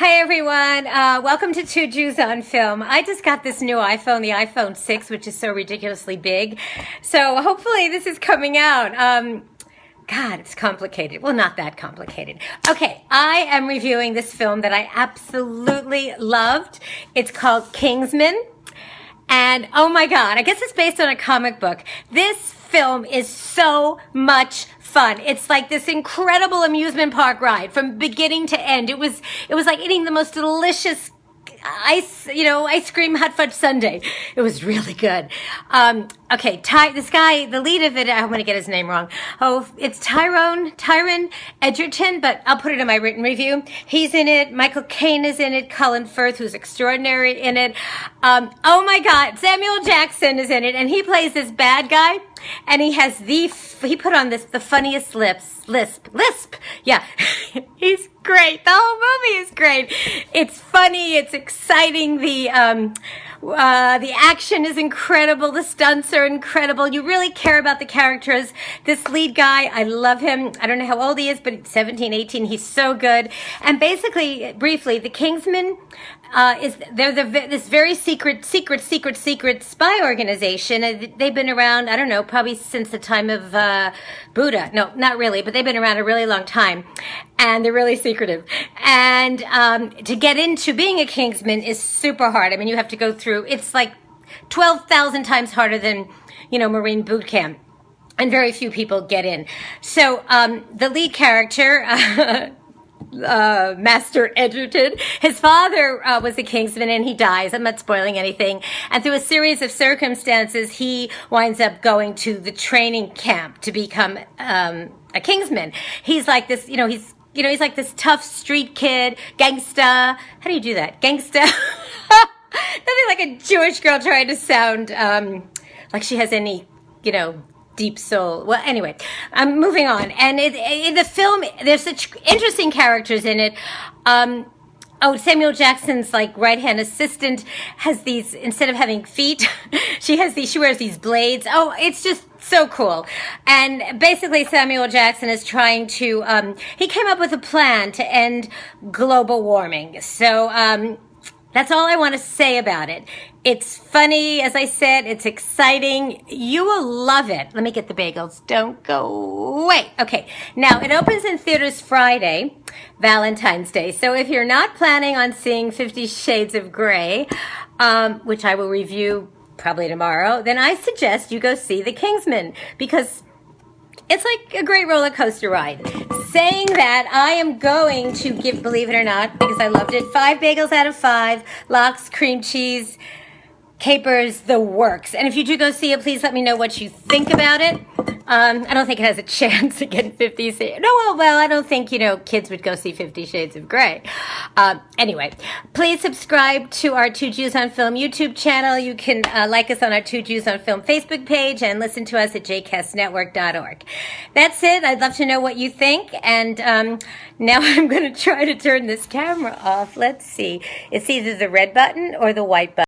Hi everyone, uh, welcome to Two Jews on Film. I just got this new iPhone, the iPhone 6, which is so ridiculously big. So hopefully this is coming out. Um, God, it's complicated. Well, not that complicated. Okay, I am reviewing this film that I absolutely loved. It's called Kingsman. And oh my God, I guess it's based on a comic book. This film is so much fun. It's like this incredible amusement park ride from beginning to end. It was, it was like eating the most delicious ice, you know, ice cream hot fudge sundae. It was really good. Um, okay, Ty, this guy, the lead of it, I'm going to get his name wrong. Oh, it's Tyrone, Tyron Edgerton, but I'll put it in my written review. He's in it. Michael Caine is in it. Colin Firth, who's extraordinary in it. Um, oh my God, Samuel Jackson is in it, and he plays this bad guy, and he has the, he put on this, the funniest lips, lisp, lisp. Yeah, he's great. The whole movie is great. It's funny. It's exciting. The, um, uh, the action is incredible. The stunts are incredible. You really care about the characters. This lead guy, I love him. I don't know how old he is, but 17, 18. He's so good. And basically, briefly, the Kingsman uh, is they're the, this very secret, secret, secret, secret spy organization. They've been around, I don't know, probably since the time of uh, Buddha. No, not really, but they've been around a really long time, and they're really secretive. And um, to get into being a Kingsman is super hard. I mean, you have to go through. It's like twelve thousand times harder than you know Marine boot camp and very few people get in. So um, the lead character, uh, Master Edgerton. His father uh, was a Kingsman and he dies. I'm not spoiling anything. And through a series of circumstances, he winds up going to the training camp to become um, a Kingsman. He's like this, you know, he's you know, he's like this tough street kid, gangsta. How do you do that? Gangsta. Nothing like a Jewish girl trying to sound um, like she has any, you know, deep soul. Well, anyway, I'm moving on. And it, in the film, there's such interesting characters in it. Um, oh, Samuel Jackson's like right hand assistant has these instead of having feet, she has these. She wears these blades. Oh, it's just so cool. And basically, Samuel Jackson is trying to. Um, he came up with a plan to end global warming. So. Um, that's all I want to say about it. It's funny, as I said, it's exciting. You will love it. Let me get the bagels. Don't go away. Okay, now it opens in theaters Friday, Valentine's Day. So if you're not planning on seeing Fifty Shades of Grey, um, which I will review probably tomorrow, then I suggest you go see The Kingsman because it's like a great roller coaster ride. Saying that, I am going to give, believe it or not, because I loved it, five bagels out of five, lox, cream cheese, capers, the works. And if you do go see it, please let me know what you think about it. Um, I don't think it has a chance of getting 50 Shades. No, well, I don't think, you know, kids would go see 50 Shades of Grey. Uh, anyway, please subscribe to our Two Jews on Film YouTube channel. You can uh, like us on our Two Jews on Film Facebook page and listen to us at jcastnetwork.org. That's it. I'd love to know what you think. And um, now I'm going to try to turn this camera off. Let's see. It's either the red button or the white button.